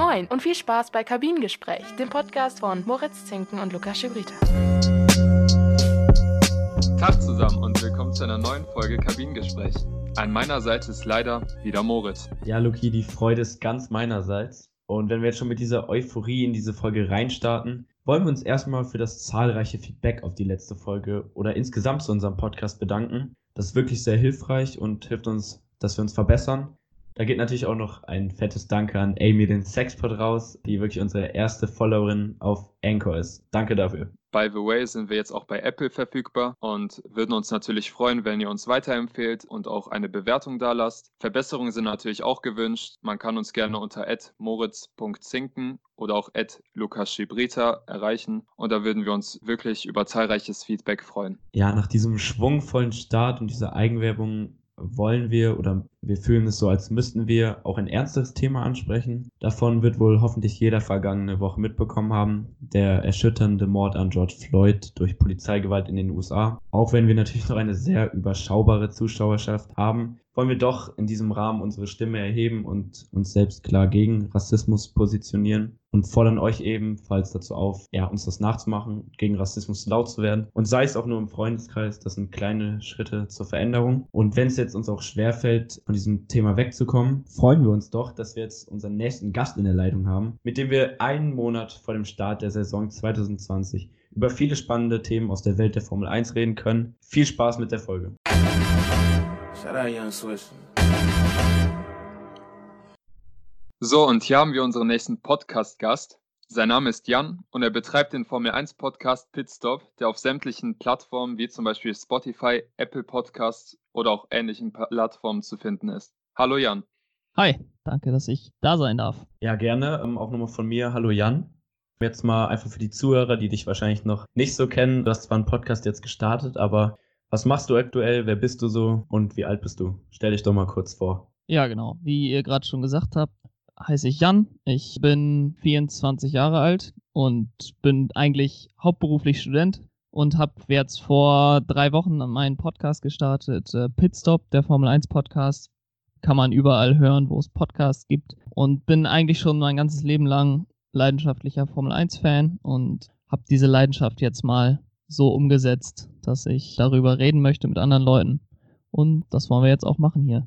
Moin und viel Spaß bei Kabinengespräch, dem Podcast von Moritz Zinken und Lukas Schibrita. Tag zusammen und willkommen zu einer neuen Folge Kabinengespräch. An meiner Seite ist leider wieder Moritz. Ja, Luki, die Freude ist ganz meinerseits. Und wenn wir jetzt schon mit dieser Euphorie in diese Folge reinstarten, wollen wir uns erstmal für das zahlreiche Feedback auf die letzte Folge oder insgesamt zu unserem Podcast bedanken. Das ist wirklich sehr hilfreich und hilft uns, dass wir uns verbessern. Da geht natürlich auch noch ein fettes Danke an Amy, den Sexpot, raus, die wirklich unsere erste Followerin auf Anchor ist. Danke dafür. By the way sind wir jetzt auch bei Apple verfügbar und würden uns natürlich freuen, wenn ihr uns weiterempfehlt und auch eine Bewertung da lasst. Verbesserungen sind natürlich auch gewünscht. Man kann uns gerne unter moritz.zinken oder auch lukaschibrita erreichen und da würden wir uns wirklich über zahlreiches Feedback freuen. Ja, nach diesem schwungvollen Start und dieser Eigenwerbung wollen wir oder wir fühlen es so, als müssten wir auch ein ernstes Thema ansprechen. Davon wird wohl hoffentlich jeder vergangene Woche mitbekommen haben. Der erschütternde Mord an George Floyd durch Polizeigewalt in den USA. Auch wenn wir natürlich noch eine sehr überschaubare Zuschauerschaft haben, wollen wir doch in diesem Rahmen unsere Stimme erheben und uns selbst klar gegen Rassismus positionieren und fordern euch ebenfalls dazu auf, ja, uns das nachzumachen, gegen Rassismus laut zu werden. Und sei es auch nur im Freundeskreis, das sind kleine Schritte zur Veränderung. Und wenn es jetzt uns auch schwerfällt, von diesem Thema wegzukommen, freuen wir uns doch, dass wir jetzt unseren nächsten Gast in der Leitung haben, mit dem wir einen Monat vor dem Start der Saison 2020 über viele spannende Themen aus der Welt der Formel 1 reden können. Viel Spaß mit der Folge. So, und hier haben wir unseren nächsten Podcast-Gast. Sein Name ist Jan und er betreibt den Formel 1 Podcast Pitstop, der auf sämtlichen Plattformen wie zum Beispiel Spotify, Apple Podcasts oder auch ähnlichen Plattformen zu finden ist. Hallo Jan. Hi, danke, dass ich da sein darf. Ja, gerne. Ähm, auch nochmal von mir. Hallo Jan. Jetzt mal einfach für die Zuhörer, die dich wahrscheinlich noch nicht so kennen. Du hast zwar einen Podcast jetzt gestartet, aber was machst du aktuell? Wer bist du so und wie alt bist du? Stell dich doch mal kurz vor. Ja, genau. Wie ihr gerade schon gesagt habt, heiße ich Jan. Ich bin 24 Jahre alt und bin eigentlich hauptberuflich Student und habe jetzt vor drei Wochen meinen Podcast gestartet, äh, Pitstop, der Formel 1 Podcast. Kann man überall hören, wo es Podcasts gibt. Und bin eigentlich schon mein ganzes Leben lang leidenschaftlicher Formel 1 Fan und habe diese Leidenschaft jetzt mal so umgesetzt, dass ich darüber reden möchte mit anderen Leuten. Und das wollen wir jetzt auch machen hier.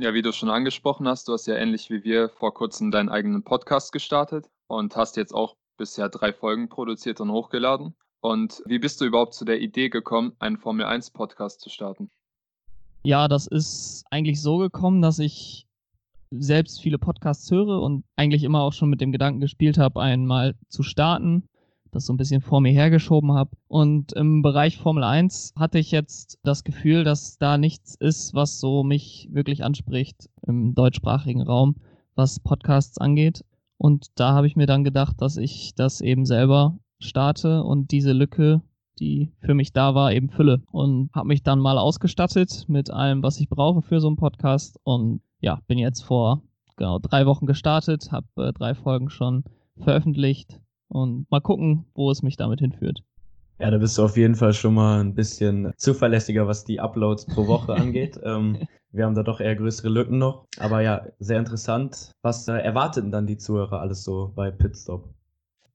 Ja, wie du schon angesprochen hast, du hast ja ähnlich wie wir vor kurzem deinen eigenen Podcast gestartet und hast jetzt auch bisher drei Folgen produziert und hochgeladen. Und wie bist du überhaupt zu der Idee gekommen, einen Formel 1 Podcast zu starten? Ja, das ist eigentlich so gekommen, dass ich selbst viele Podcasts höre und eigentlich immer auch schon mit dem Gedanken gespielt habe, einmal zu starten das so ein bisschen vor mir hergeschoben habe. Und im Bereich Formel 1 hatte ich jetzt das Gefühl, dass da nichts ist, was so mich wirklich anspricht im deutschsprachigen Raum, was Podcasts angeht. Und da habe ich mir dann gedacht, dass ich das eben selber starte und diese Lücke, die für mich da war, eben fülle. Und habe mich dann mal ausgestattet mit allem, was ich brauche für so einen Podcast. Und ja, bin jetzt vor genau drei Wochen gestartet, habe äh, drei Folgen schon veröffentlicht und mal gucken, wo es mich damit hinführt. Ja, da bist du auf jeden Fall schon mal ein bisschen zuverlässiger, was die Uploads pro Woche angeht. ähm, wir haben da doch eher größere Lücken noch. Aber ja, sehr interessant. Was äh, erwarteten dann die Zuhörer alles so bei Pitstop?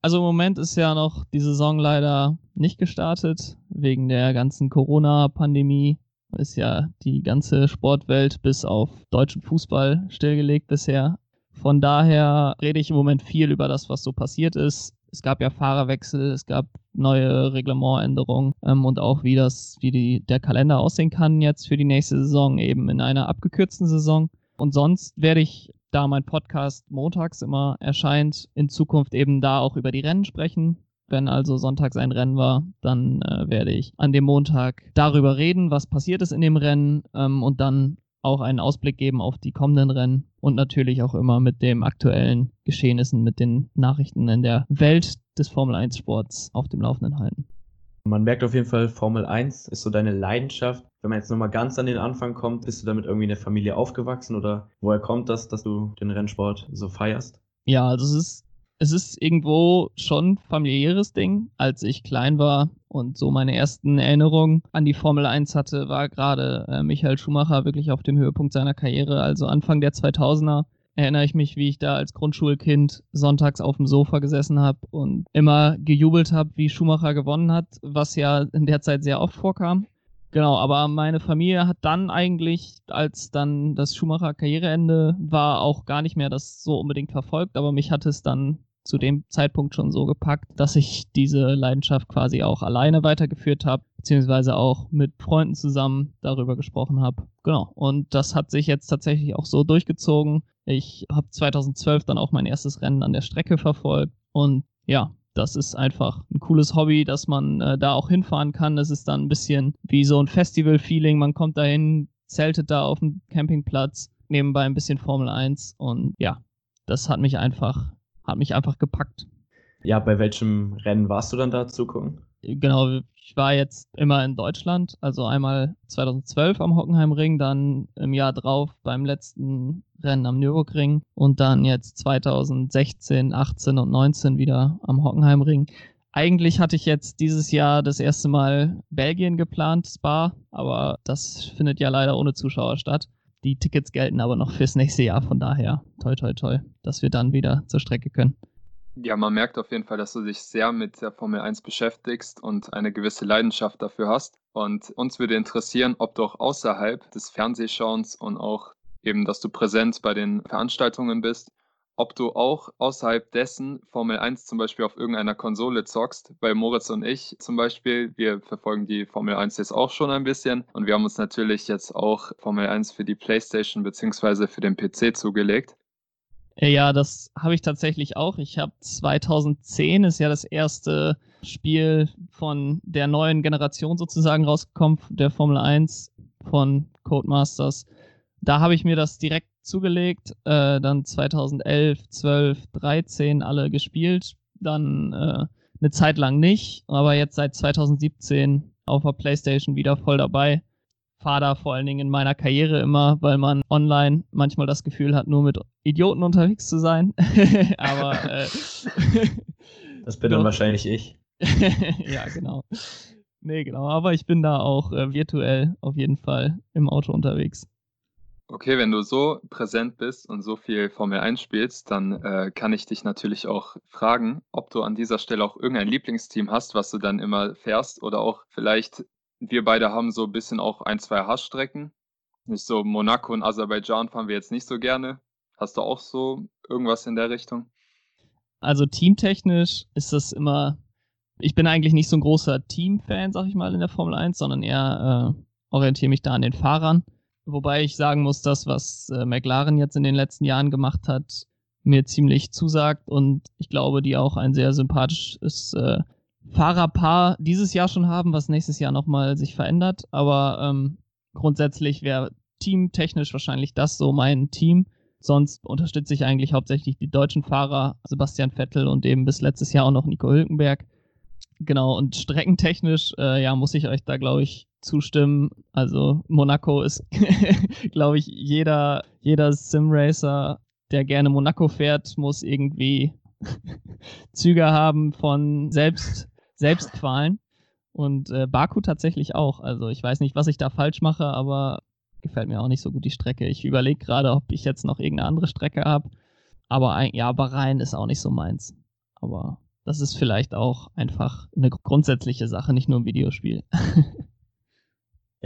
Also im Moment ist ja noch die Saison leider nicht gestartet. Wegen der ganzen Corona-Pandemie ist ja die ganze Sportwelt bis auf deutschen Fußball stillgelegt bisher. Von daher rede ich im Moment viel über das, was so passiert ist. Es gab ja Fahrerwechsel, es gab neue Reglementänderungen ähm, und auch wie das, wie die, der Kalender aussehen kann jetzt für die nächste Saison, eben in einer abgekürzten Saison. Und sonst werde ich, da mein Podcast montags immer erscheint, in Zukunft eben da auch über die Rennen sprechen. Wenn also sonntags ein Rennen war, dann äh, werde ich an dem Montag darüber reden, was passiert ist in dem Rennen ähm, und dann auch einen Ausblick geben auf die kommenden Rennen und natürlich auch immer mit den aktuellen Geschehnissen, mit den Nachrichten in der Welt des Formel 1 Sports auf dem Laufenden halten. Man merkt auf jeden Fall, Formel 1 ist so deine Leidenschaft. Wenn man jetzt nochmal ganz an den Anfang kommt, bist du damit irgendwie in der Familie aufgewachsen oder woher kommt das, dass du den Rennsport so feierst? Ja, also es ist es ist irgendwo schon familiäres Ding. Als ich klein war und so meine ersten Erinnerungen an die Formel 1 hatte, war gerade äh, Michael Schumacher wirklich auf dem Höhepunkt seiner Karriere, also Anfang der 2000er. erinnere ich mich, wie ich da als Grundschulkind sonntags auf dem Sofa gesessen habe und immer gejubelt habe, wie Schumacher gewonnen hat, was ja in der Zeit sehr oft vorkam. Genau, aber meine Familie hat dann eigentlich, als dann das Schumacher Karriereende war, auch gar nicht mehr das so unbedingt verfolgt, aber mich hat es dann zu dem Zeitpunkt schon so gepackt, dass ich diese Leidenschaft quasi auch alleine weitergeführt habe, beziehungsweise auch mit Freunden zusammen darüber gesprochen habe. Genau. Und das hat sich jetzt tatsächlich auch so durchgezogen. Ich habe 2012 dann auch mein erstes Rennen an der Strecke verfolgt und ja, das ist einfach ein cooles Hobby, dass man äh, da auch hinfahren kann. Das ist dann ein bisschen wie so ein Festival-Feeling. Man kommt dahin, zeltet da auf dem Campingplatz, nebenbei ein bisschen Formel 1 und ja, das hat mich einfach, hat mich einfach gepackt. Ja, bei welchem Rennen warst du dann da zugucken? Genau, ich war jetzt immer in Deutschland, also einmal 2012 am Hockenheimring, dann im Jahr drauf beim letzten Rennen am Nürburgring und dann jetzt 2016, 18 und 19 wieder am Hockenheimring. Eigentlich hatte ich jetzt dieses Jahr das erste Mal Belgien geplant, Spa, aber das findet ja leider ohne Zuschauer statt. Die Tickets gelten aber noch fürs nächste Jahr, von daher toi toi toi, dass wir dann wieder zur Strecke können. Ja, man merkt auf jeden Fall, dass du dich sehr mit der Formel 1 beschäftigst und eine gewisse Leidenschaft dafür hast. Und uns würde interessieren, ob du auch außerhalb des Fernsehschauens und auch eben, dass du präsent bei den Veranstaltungen bist, ob du auch außerhalb dessen Formel 1 zum Beispiel auf irgendeiner Konsole zockst. Bei Moritz und ich zum Beispiel, wir verfolgen die Formel 1 jetzt auch schon ein bisschen und wir haben uns natürlich jetzt auch Formel 1 für die PlayStation bzw. für den PC zugelegt. Ja, das habe ich tatsächlich auch. Ich habe 2010 ist ja das erste Spiel von der neuen Generation sozusagen rausgekommen, der Formel 1 von Codemasters. Da habe ich mir das direkt zugelegt, äh, dann 2011, 12, 13 alle gespielt, dann äh, eine Zeit lang nicht, aber jetzt seit 2017 auf der PlayStation wieder voll dabei fahre da vor allen Dingen in meiner Karriere immer, weil man online manchmal das Gefühl hat, nur mit Idioten unterwegs zu sein. Aber äh, das bin dann wahrscheinlich ich. ja, genau. Nee, genau. Aber ich bin da auch äh, virtuell auf jeden Fall im Auto unterwegs. Okay, wenn du so präsent bist und so viel Formel 1 spielst, dann äh, kann ich dich natürlich auch fragen, ob du an dieser Stelle auch irgendein Lieblingsteam hast, was du dann immer fährst oder auch vielleicht wir beide haben so ein bisschen auch ein, zwei Hassstrecken. Nicht so Monaco und Aserbaidschan fahren wir jetzt nicht so gerne. Hast du auch so irgendwas in der Richtung? Also teamtechnisch ist das immer. Ich bin eigentlich nicht so ein großer Teamfan, sag ich mal, in der Formel 1, sondern eher äh, orientiere mich da an den Fahrern. Wobei ich sagen muss, das, was äh, McLaren jetzt in den letzten Jahren gemacht hat, mir ziemlich zusagt und ich glaube, die auch ein sehr sympathisches äh, Fahrerpaar dieses Jahr schon haben, was nächstes Jahr nochmal sich verändert. Aber ähm, grundsätzlich wäre teamtechnisch wahrscheinlich das so mein Team. Sonst unterstütze ich eigentlich hauptsächlich die deutschen Fahrer, Sebastian Vettel und eben bis letztes Jahr auch noch Nico Hülkenberg. Genau, und streckentechnisch, äh, ja, muss ich euch da, glaube ich, zustimmen. Also Monaco ist, glaube ich, jeder, jeder Simracer, der gerne Monaco fährt, muss irgendwie Züge haben von selbst Selbstqualen. Und äh, Baku tatsächlich auch. Also ich weiß nicht, was ich da falsch mache, aber gefällt mir auch nicht so gut die Strecke. Ich überlege gerade, ob ich jetzt noch irgendeine andere Strecke habe. Aber ein, ja, Bahrain ist auch nicht so meins. Aber das ist vielleicht auch einfach eine grundsätzliche Sache, nicht nur ein Videospiel.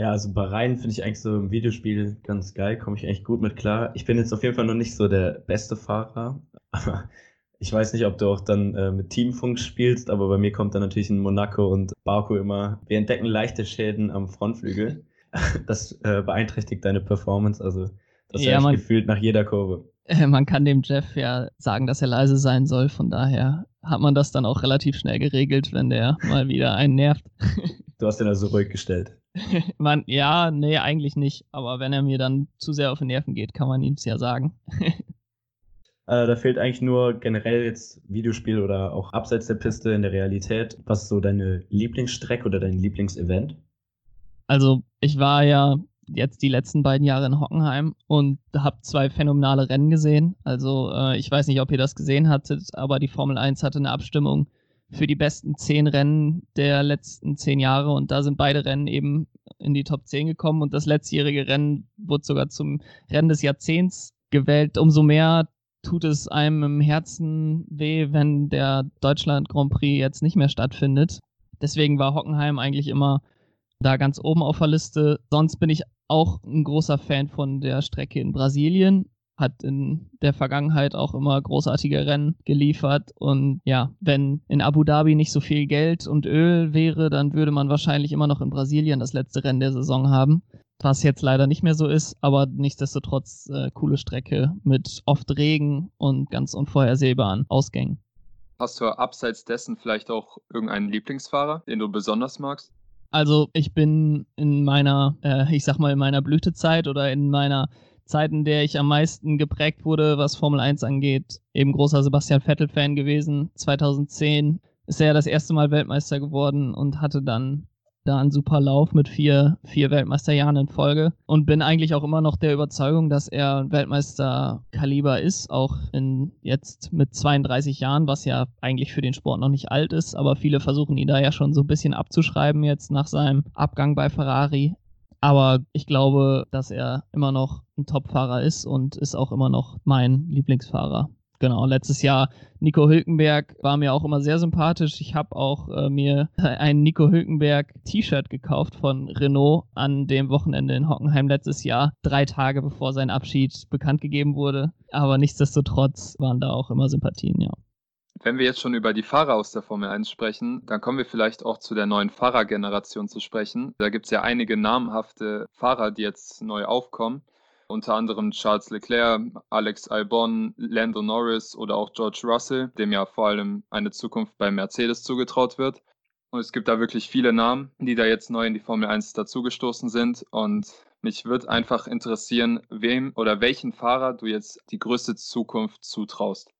ja, also Bahrain finde ich eigentlich so im Videospiel ganz geil, komme ich echt gut mit klar. Ich bin jetzt auf jeden Fall noch nicht so der beste Fahrer, aber ich weiß nicht, ob du auch dann äh, mit Teamfunk spielst, aber bei mir kommt dann natürlich in Monaco und Baku immer, wir entdecken leichte Schäden am Frontflügel. Das äh, beeinträchtigt deine Performance, also das ja, man, gefühlt nach jeder Kurve. Man kann dem Jeff ja sagen, dass er leise sein soll, von daher hat man das dann auch relativ schnell geregelt, wenn der mal wieder einen nervt. Du hast ihn also ruhig gestellt. man, ja, nee, eigentlich nicht. Aber wenn er mir dann zu sehr auf die Nerven geht, kann man ihm es ja sagen. Äh, da fehlt eigentlich nur generell jetzt Videospiel oder auch abseits der Piste in der Realität. Was ist so deine Lieblingsstrecke oder dein Lieblingsevent? Also ich war ja jetzt die letzten beiden Jahre in Hockenheim und habe zwei phänomenale Rennen gesehen. Also äh, ich weiß nicht, ob ihr das gesehen hattet, aber die Formel 1 hatte eine Abstimmung für die besten zehn Rennen der letzten zehn Jahre und da sind beide Rennen eben in die Top 10 gekommen und das letztjährige Rennen wurde sogar zum Rennen des Jahrzehnts gewählt. Umso mehr tut es einem im Herzen weh, wenn der Deutschland Grand Prix jetzt nicht mehr stattfindet. Deswegen war Hockenheim eigentlich immer da ganz oben auf der Liste. Sonst bin ich auch ein großer Fan von der Strecke in Brasilien. Hat in der Vergangenheit auch immer großartige Rennen geliefert. Und ja, wenn in Abu Dhabi nicht so viel Geld und Öl wäre, dann würde man wahrscheinlich immer noch in Brasilien das letzte Rennen der Saison haben was jetzt leider nicht mehr so ist, aber nichtsdestotrotz äh, coole Strecke mit oft Regen und ganz unvorhersehbaren Ausgängen. Hast du abseits dessen vielleicht auch irgendeinen Lieblingsfahrer, den du besonders magst? Also ich bin in meiner, äh, ich sag mal, in meiner Blütezeit oder in meiner Zeit, in der ich am meisten geprägt wurde, was Formel 1 angeht, eben großer Sebastian Vettel-Fan gewesen. 2010 ist er ja das erste Mal Weltmeister geworden und hatte dann da einen super Lauf mit vier, vier Weltmeisterjahren in Folge und bin eigentlich auch immer noch der Überzeugung, dass er Weltmeisterkaliber ist, auch in jetzt mit 32 Jahren, was ja eigentlich für den Sport noch nicht alt ist, aber viele versuchen ihn da ja schon so ein bisschen abzuschreiben jetzt nach seinem Abgang bei Ferrari. Aber ich glaube, dass er immer noch ein Topfahrer ist und ist auch immer noch mein Lieblingsfahrer. Genau, letztes Jahr Nico Hülkenberg war mir auch immer sehr sympathisch. Ich habe auch äh, mir ein Nico Hülkenberg T-Shirt gekauft von Renault an dem Wochenende in Hockenheim letztes Jahr, drei Tage bevor sein Abschied bekannt gegeben wurde. Aber nichtsdestotrotz waren da auch immer Sympathien, ja. Wenn wir jetzt schon über die Fahrer aus der Formel 1 sprechen, dann kommen wir vielleicht auch zu der neuen Fahrergeneration zu sprechen. Da gibt es ja einige namhafte Fahrer, die jetzt neu aufkommen unter anderem Charles Leclerc, Alex Albon, Lando Norris oder auch George Russell, dem ja vor allem eine Zukunft bei Mercedes zugetraut wird. Und es gibt da wirklich viele Namen, die da jetzt neu in die Formel 1 dazugestoßen sind. Und mich würde einfach interessieren, wem oder welchen Fahrer du jetzt die größte Zukunft zutraust.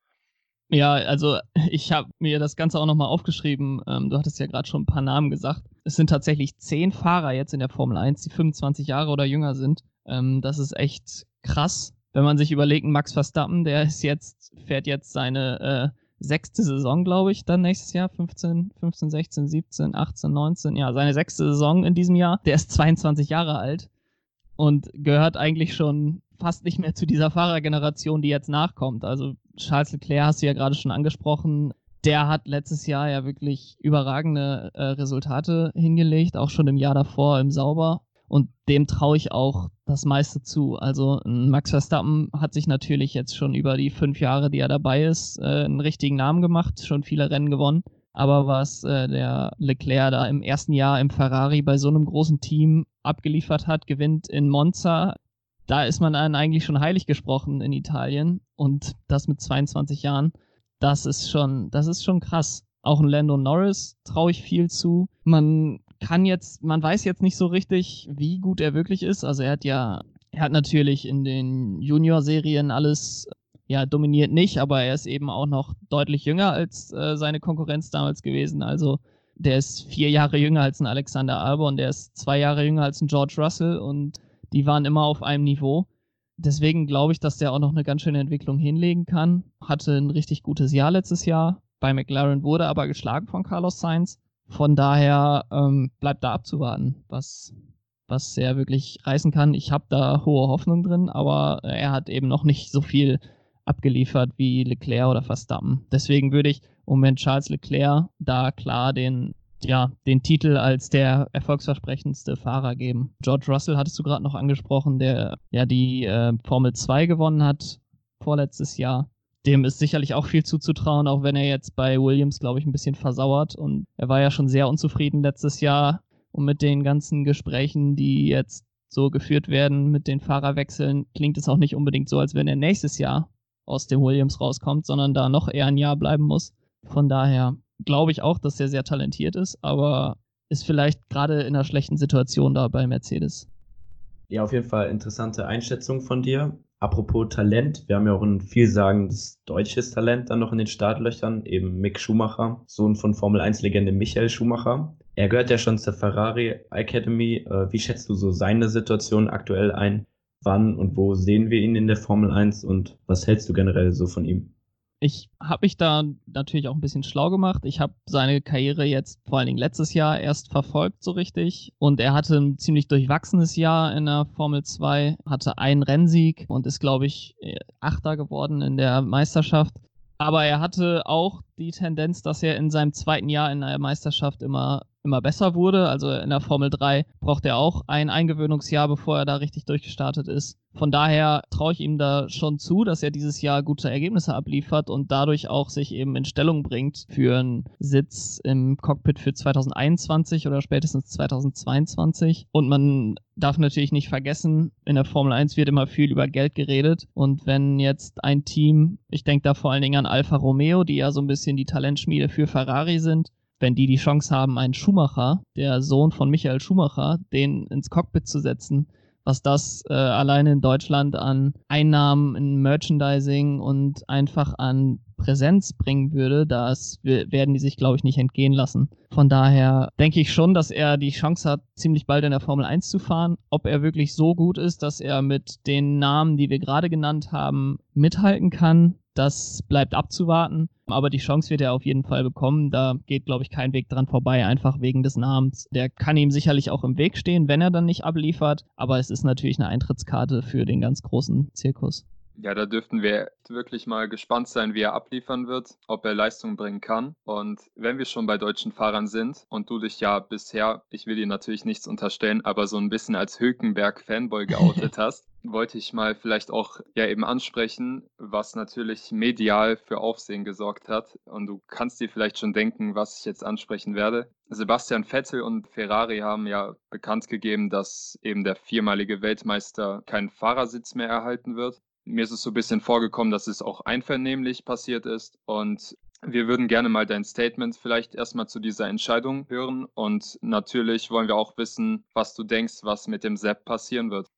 Ja, also ich habe mir das Ganze auch nochmal aufgeschrieben. Ähm, du hattest ja gerade schon ein paar Namen gesagt. Es sind tatsächlich zehn Fahrer jetzt in der Formel 1, die 25 Jahre oder jünger sind. Ähm, das ist echt krass. Wenn man sich überlegt, Max Verstappen, der ist jetzt, fährt jetzt seine äh, sechste Saison, glaube ich, dann nächstes Jahr. 15, 15, 16, 17, 18, 19. Ja, seine sechste Saison in diesem Jahr. Der ist 22 Jahre alt und gehört eigentlich schon fast nicht mehr zu dieser Fahrergeneration, die jetzt nachkommt. Also Charles Leclerc hast du ja gerade schon angesprochen. Der hat letztes Jahr ja wirklich überragende äh, Resultate hingelegt, auch schon im Jahr davor im Sauber. Und dem traue ich auch das meiste zu. Also Max Verstappen hat sich natürlich jetzt schon über die fünf Jahre, die er dabei ist, äh, einen richtigen Namen gemacht, schon viele Rennen gewonnen. Aber was äh, der Leclerc da im ersten Jahr im Ferrari bei so einem großen Team abgeliefert hat, gewinnt in Monza, da ist man dann eigentlich schon heilig gesprochen in Italien. Und das mit 22 Jahren, das ist schon, das ist schon krass. Auch ein Lando Norris traue ich viel zu. Man kann jetzt, man weiß jetzt nicht so richtig, wie gut er wirklich ist. Also er hat ja, er hat natürlich in den Junior-Serien alles ja dominiert nicht, aber er ist eben auch noch deutlich jünger als äh, seine Konkurrenz damals gewesen. Also der ist vier Jahre jünger als ein Alexander Albon, der ist zwei Jahre jünger als ein George Russell und die waren immer auf einem Niveau. Deswegen glaube ich, dass der auch noch eine ganz schöne Entwicklung hinlegen kann. Hatte ein richtig gutes Jahr letztes Jahr. Bei McLaren wurde aber geschlagen von Carlos Sainz. Von daher ähm, bleibt da abzuwarten, was, was er wirklich reißen kann. Ich habe da hohe Hoffnung drin, aber er hat eben noch nicht so viel abgeliefert wie Leclerc oder Verstappen. Deswegen würde ich im Moment Charles Leclerc da klar den, ja, den Titel als der erfolgsversprechendste Fahrer geben. George Russell hattest du gerade noch angesprochen, der ja die äh, Formel 2 gewonnen hat vorletztes Jahr dem ist sicherlich auch viel zuzutrauen, auch wenn er jetzt bei Williams, glaube ich, ein bisschen versauert. Und er war ja schon sehr unzufrieden letztes Jahr. Und mit den ganzen Gesprächen, die jetzt so geführt werden, mit den Fahrerwechseln, klingt es auch nicht unbedingt so, als wenn er nächstes Jahr aus dem Williams rauskommt, sondern da noch eher ein Jahr bleiben muss. Von daher glaube ich auch, dass er sehr talentiert ist, aber ist vielleicht gerade in einer schlechten Situation da bei Mercedes. Ja, auf jeden Fall interessante Einschätzung von dir. Apropos Talent, wir haben ja auch ein vielsagendes deutsches Talent dann noch in den Startlöchern, eben Mick Schumacher, Sohn von Formel 1-Legende Michael Schumacher. Er gehört ja schon zur Ferrari Academy. Äh, wie schätzt du so seine Situation aktuell ein? Wann und wo sehen wir ihn in der Formel 1 und was hältst du generell so von ihm? Ich habe mich da natürlich auch ein bisschen schlau gemacht. Ich habe seine Karriere jetzt vor allen Dingen letztes Jahr erst verfolgt so richtig. Und er hatte ein ziemlich durchwachsenes Jahr in der Formel 2, hatte einen Rennsieg und ist, glaube ich, Achter geworden in der Meisterschaft. Aber er hatte auch die Tendenz, dass er in seinem zweiten Jahr in der Meisterschaft immer immer besser wurde. Also in der Formel 3 braucht er auch ein Eingewöhnungsjahr, bevor er da richtig durchgestartet ist. Von daher traue ich ihm da schon zu, dass er dieses Jahr gute Ergebnisse abliefert und dadurch auch sich eben in Stellung bringt für einen Sitz im Cockpit für 2021 oder spätestens 2022. Und man darf natürlich nicht vergessen, in der Formel 1 wird immer viel über Geld geredet. Und wenn jetzt ein Team, ich denke da vor allen Dingen an Alfa Romeo, die ja so ein bisschen die Talentschmiede für Ferrari sind, wenn die die Chance haben, einen Schumacher, der Sohn von Michael Schumacher, den ins Cockpit zu setzen, was das äh, alleine in Deutschland an Einnahmen in Merchandising und einfach an Präsenz bringen würde, das werden die sich, glaube ich, nicht entgehen lassen. Von daher denke ich schon, dass er die Chance hat, ziemlich bald in der Formel 1 zu fahren. Ob er wirklich so gut ist, dass er mit den Namen, die wir gerade genannt haben, mithalten kann, das bleibt abzuwarten. Aber die Chance wird er auf jeden Fall bekommen. Da geht, glaube ich, kein Weg dran vorbei, einfach wegen des Namens. Der kann ihm sicherlich auch im Weg stehen, wenn er dann nicht abliefert. Aber es ist natürlich eine Eintrittskarte für den ganz großen Zirkus. Ja, da dürften wir wirklich mal gespannt sein, wie er abliefern wird, ob er Leistung bringen kann. Und wenn wir schon bei deutschen Fahrern sind und du dich ja bisher, ich will dir natürlich nichts unterstellen, aber so ein bisschen als Hülkenberg-Fanboy geoutet hast, wollte ich mal vielleicht auch ja eben ansprechen, was natürlich medial für Aufsehen gesorgt hat. Und du kannst dir vielleicht schon denken, was ich jetzt ansprechen werde. Sebastian Vettel und Ferrari haben ja bekannt gegeben, dass eben der viermalige Weltmeister keinen Fahrersitz mehr erhalten wird mir ist es so ein bisschen vorgekommen, dass es auch einvernehmlich passiert ist. Und wir würden gerne mal dein Statement vielleicht erstmal zu dieser Entscheidung hören. Und natürlich wollen wir auch wissen, was du denkst, was mit dem Sepp passieren wird.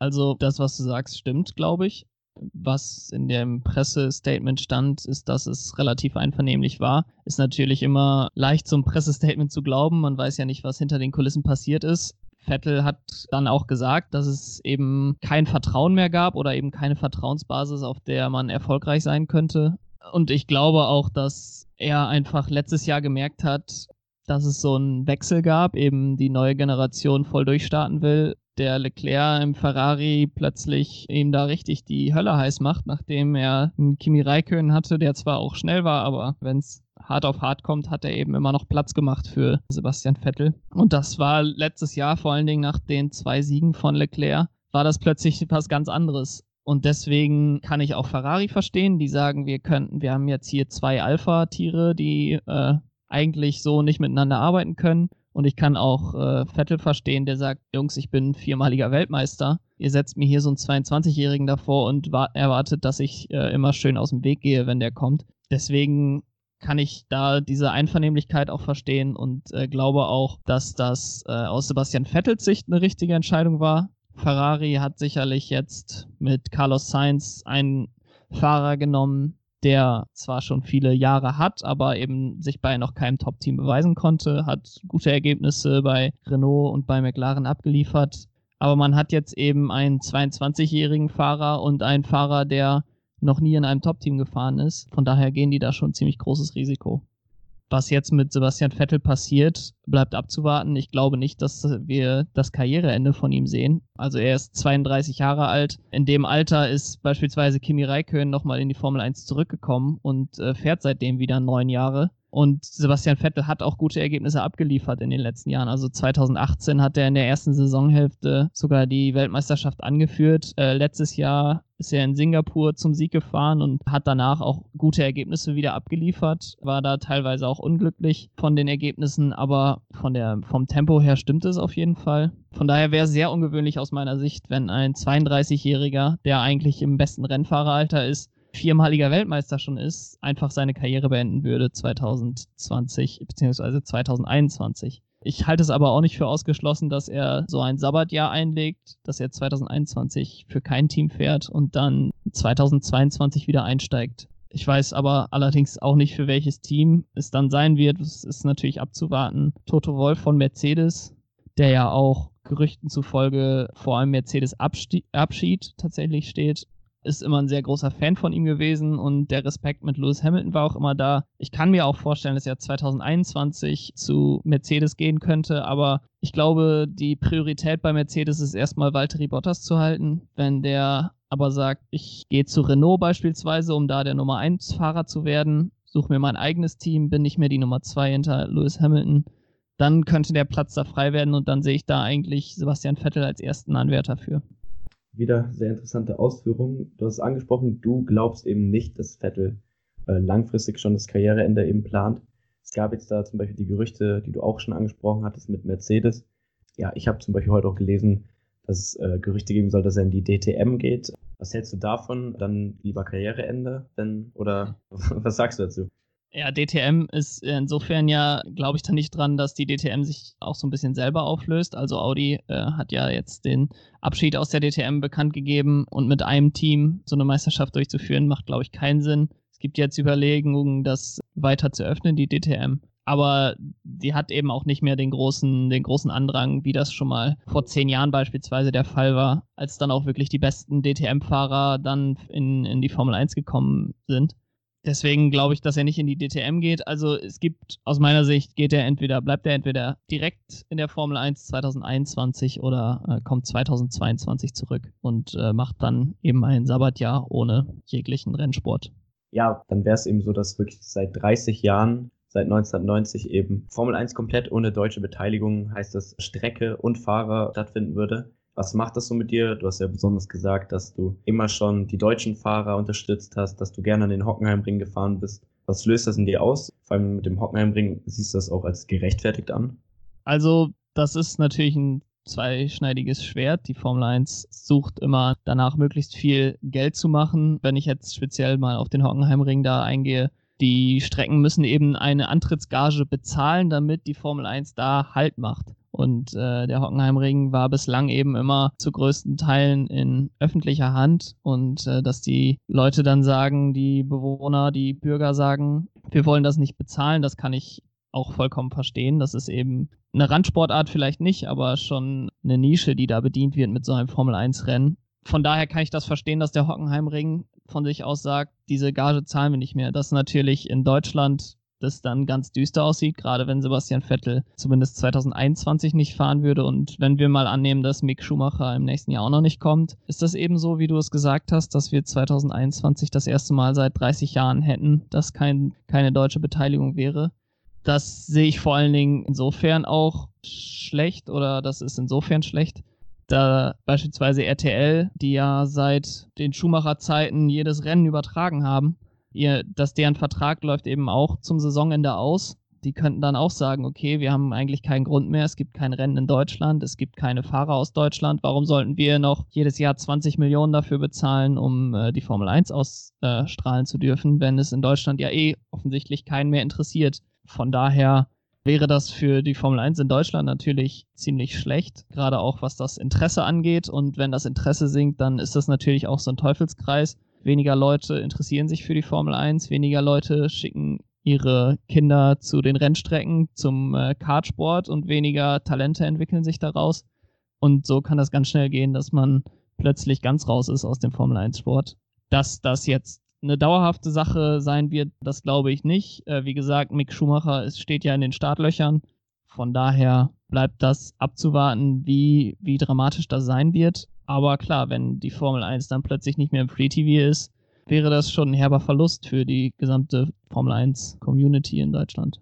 Also das, was du sagst, stimmt, glaube ich. Was in dem Pressestatement stand, ist, dass es relativ einvernehmlich war. Ist natürlich immer leicht, zum Pressestatement zu glauben. Man weiß ja nicht, was hinter den Kulissen passiert ist. Vettel hat dann auch gesagt, dass es eben kein Vertrauen mehr gab oder eben keine Vertrauensbasis, auf der man erfolgreich sein könnte. Und ich glaube auch, dass er einfach letztes Jahr gemerkt hat, dass es so einen Wechsel gab, eben die neue Generation voll durchstarten will. Der Leclerc im Ferrari plötzlich ihm da richtig die Hölle heiß macht, nachdem er einen Kimi Räikkönen hatte, der zwar auch schnell war, aber wenn es hart auf hart kommt, hat er eben immer noch Platz gemacht für Sebastian Vettel. Und das war letztes Jahr, vor allen Dingen nach den zwei Siegen von Leclerc, war das plötzlich was ganz anderes. Und deswegen kann ich auch Ferrari verstehen, die sagen, wir könnten, wir haben jetzt hier zwei Alpha-Tiere, die äh, eigentlich so nicht miteinander arbeiten können. Und ich kann auch äh, Vettel verstehen, der sagt, Jungs, ich bin viermaliger Weltmeister. Ihr setzt mir hier so einen 22-Jährigen davor und erwartet, dass ich äh, immer schön aus dem Weg gehe, wenn der kommt. Deswegen kann ich da diese Einvernehmlichkeit auch verstehen und äh, glaube auch, dass das äh, aus Sebastian Vettels Sicht eine richtige Entscheidung war. Ferrari hat sicherlich jetzt mit Carlos Sainz einen Fahrer genommen, der zwar schon viele Jahre hat, aber eben sich bei noch keinem Top-Team beweisen konnte, hat gute Ergebnisse bei Renault und bei McLaren abgeliefert. Aber man hat jetzt eben einen 22-jährigen Fahrer und einen Fahrer, der noch nie in einem Top-Team gefahren ist. Von daher gehen die da schon ziemlich großes Risiko. Was jetzt mit Sebastian Vettel passiert, bleibt abzuwarten. Ich glaube nicht, dass wir das Karriereende von ihm sehen. Also er ist 32 Jahre alt. In dem Alter ist beispielsweise Kimi Räikkönen nochmal in die Formel 1 zurückgekommen und äh, fährt seitdem wieder neun Jahre. Und Sebastian Vettel hat auch gute Ergebnisse abgeliefert in den letzten Jahren. Also 2018 hat er in der ersten Saisonhälfte sogar die Weltmeisterschaft angeführt. Äh, letztes Jahr ist er in Singapur zum Sieg gefahren und hat danach auch gute Ergebnisse wieder abgeliefert. War da teilweise auch unglücklich von den Ergebnissen, aber von der, vom Tempo her stimmt es auf jeden Fall. Von daher wäre es sehr ungewöhnlich aus meiner Sicht, wenn ein 32-Jähriger, der eigentlich im besten Rennfahreralter ist, viermaliger Weltmeister schon ist, einfach seine Karriere beenden würde 2020 bzw. 2021. Ich halte es aber auch nicht für ausgeschlossen, dass er so ein Sabbatjahr einlegt, dass er 2021 für kein Team fährt und dann 2022 wieder einsteigt. Ich weiß aber allerdings auch nicht, für welches Team es dann sein wird. Es ist natürlich abzuwarten. Toto Wolf von Mercedes, der ja auch Gerüchten zufolge vor allem Mercedes Abschied tatsächlich steht, ist immer ein sehr großer Fan von ihm gewesen und der Respekt mit Lewis Hamilton war auch immer da. Ich kann mir auch vorstellen, dass er 2021 zu Mercedes gehen könnte, aber ich glaube, die Priorität bei Mercedes ist erstmal Valtteri Bottas zu halten. Wenn der aber sagt, ich gehe zu Renault beispielsweise, um da der Nummer 1 Fahrer zu werden, suche mir mein eigenes Team, bin nicht mehr die Nummer 2 hinter Lewis Hamilton, dann könnte der Platz da frei werden und dann sehe ich da eigentlich Sebastian Vettel als ersten Anwärter für. Wieder sehr interessante Ausführungen. Du hast es angesprochen, du glaubst eben nicht, dass Vettel äh, langfristig schon das Karriereende eben plant. Es gab jetzt da zum Beispiel die Gerüchte, die du auch schon angesprochen hattest mit Mercedes. Ja, ich habe zum Beispiel heute auch gelesen, dass es äh, Gerüchte geben soll, dass er in die DTM geht. Was hältst du davon? Dann lieber Karriereende? Denn, oder was sagst du dazu? Ja, DTM ist insofern ja, glaube ich, da nicht dran, dass die DTM sich auch so ein bisschen selber auflöst. Also Audi äh, hat ja jetzt den Abschied aus der DTM bekannt gegeben und mit einem Team so eine Meisterschaft durchzuführen, macht, glaube ich, keinen Sinn. Es gibt jetzt Überlegungen, das weiter zu öffnen, die DTM. Aber die hat eben auch nicht mehr den großen, den großen Andrang, wie das schon mal vor zehn Jahren beispielsweise der Fall war, als dann auch wirklich die besten DTM-Fahrer dann in, in die Formel 1 gekommen sind. Deswegen glaube ich, dass er nicht in die DTM geht. Also es gibt aus meiner Sicht geht er entweder bleibt er entweder direkt in der Formel 1 2021 oder äh, kommt 2022 zurück und äh, macht dann eben ein Sabbatjahr ohne jeglichen Rennsport. Ja, dann wäre es eben so, dass wirklich seit 30 Jahren seit 1990 eben Formel 1 komplett ohne deutsche Beteiligung, heißt das Strecke und Fahrer stattfinden würde. Was macht das so mit dir? Du hast ja besonders gesagt, dass du immer schon die deutschen Fahrer unterstützt hast, dass du gerne an den Hockenheimring gefahren bist. Was löst das in dir aus? Vor allem mit dem Hockenheimring siehst du das auch als gerechtfertigt an? Also, das ist natürlich ein zweischneidiges Schwert. Die Formel 1 sucht immer danach, möglichst viel Geld zu machen. Wenn ich jetzt speziell mal auf den Hockenheimring da eingehe, die Strecken müssen eben eine Antrittsgage bezahlen, damit die Formel 1 da Halt macht. Und äh, der Hockenheimring war bislang eben immer zu größten Teilen in öffentlicher Hand und äh, dass die Leute dann sagen, die Bewohner, die Bürger sagen, wir wollen das nicht bezahlen, das kann ich auch vollkommen verstehen. Das ist eben eine Randsportart vielleicht nicht, aber schon eine Nische, die da bedient wird mit so einem Formel 1 Rennen. Von daher kann ich das verstehen, dass der Hockenheimring von sich aus sagt, diese Gage zahlen wir nicht mehr. Das natürlich in Deutschland das dann ganz düster aussieht, gerade wenn Sebastian Vettel zumindest 2021 nicht fahren würde. Und wenn wir mal annehmen, dass Mick Schumacher im nächsten Jahr auch noch nicht kommt, ist das eben so, wie du es gesagt hast, dass wir 2021 das erste Mal seit 30 Jahren hätten, dass kein, keine deutsche Beteiligung wäre. Das sehe ich vor allen Dingen insofern auch schlecht oder das ist insofern schlecht, da beispielsweise RTL, die ja seit den Schumacher-Zeiten jedes Rennen übertragen haben, ihr, dass deren Vertrag läuft eben auch zum Saisonende aus. Die könnten dann auch sagen, okay, wir haben eigentlich keinen Grund mehr, es gibt kein Rennen in Deutschland, es gibt keine Fahrer aus Deutschland, warum sollten wir noch jedes Jahr 20 Millionen dafür bezahlen, um äh, die Formel 1 ausstrahlen äh, zu dürfen, wenn es in Deutschland ja eh offensichtlich keinen mehr interessiert. Von daher wäre das für die Formel 1 in Deutschland natürlich ziemlich schlecht, gerade auch was das Interesse angeht. Und wenn das Interesse sinkt, dann ist das natürlich auch so ein Teufelskreis weniger Leute interessieren sich für die Formel 1, weniger Leute schicken ihre Kinder zu den Rennstrecken, zum äh, Kartsport und weniger Talente entwickeln sich daraus. Und so kann das ganz schnell gehen, dass man plötzlich ganz raus ist aus dem Formel 1 Sport. Dass das jetzt eine dauerhafte Sache sein wird, das glaube ich nicht. Äh, wie gesagt, Mick Schumacher es steht ja in den Startlöchern. Von daher bleibt das abzuwarten, wie, wie dramatisch das sein wird. Aber klar, wenn die Formel 1 dann plötzlich nicht mehr im Free TV ist, wäre das schon ein herber Verlust für die gesamte Formel 1 Community in Deutschland.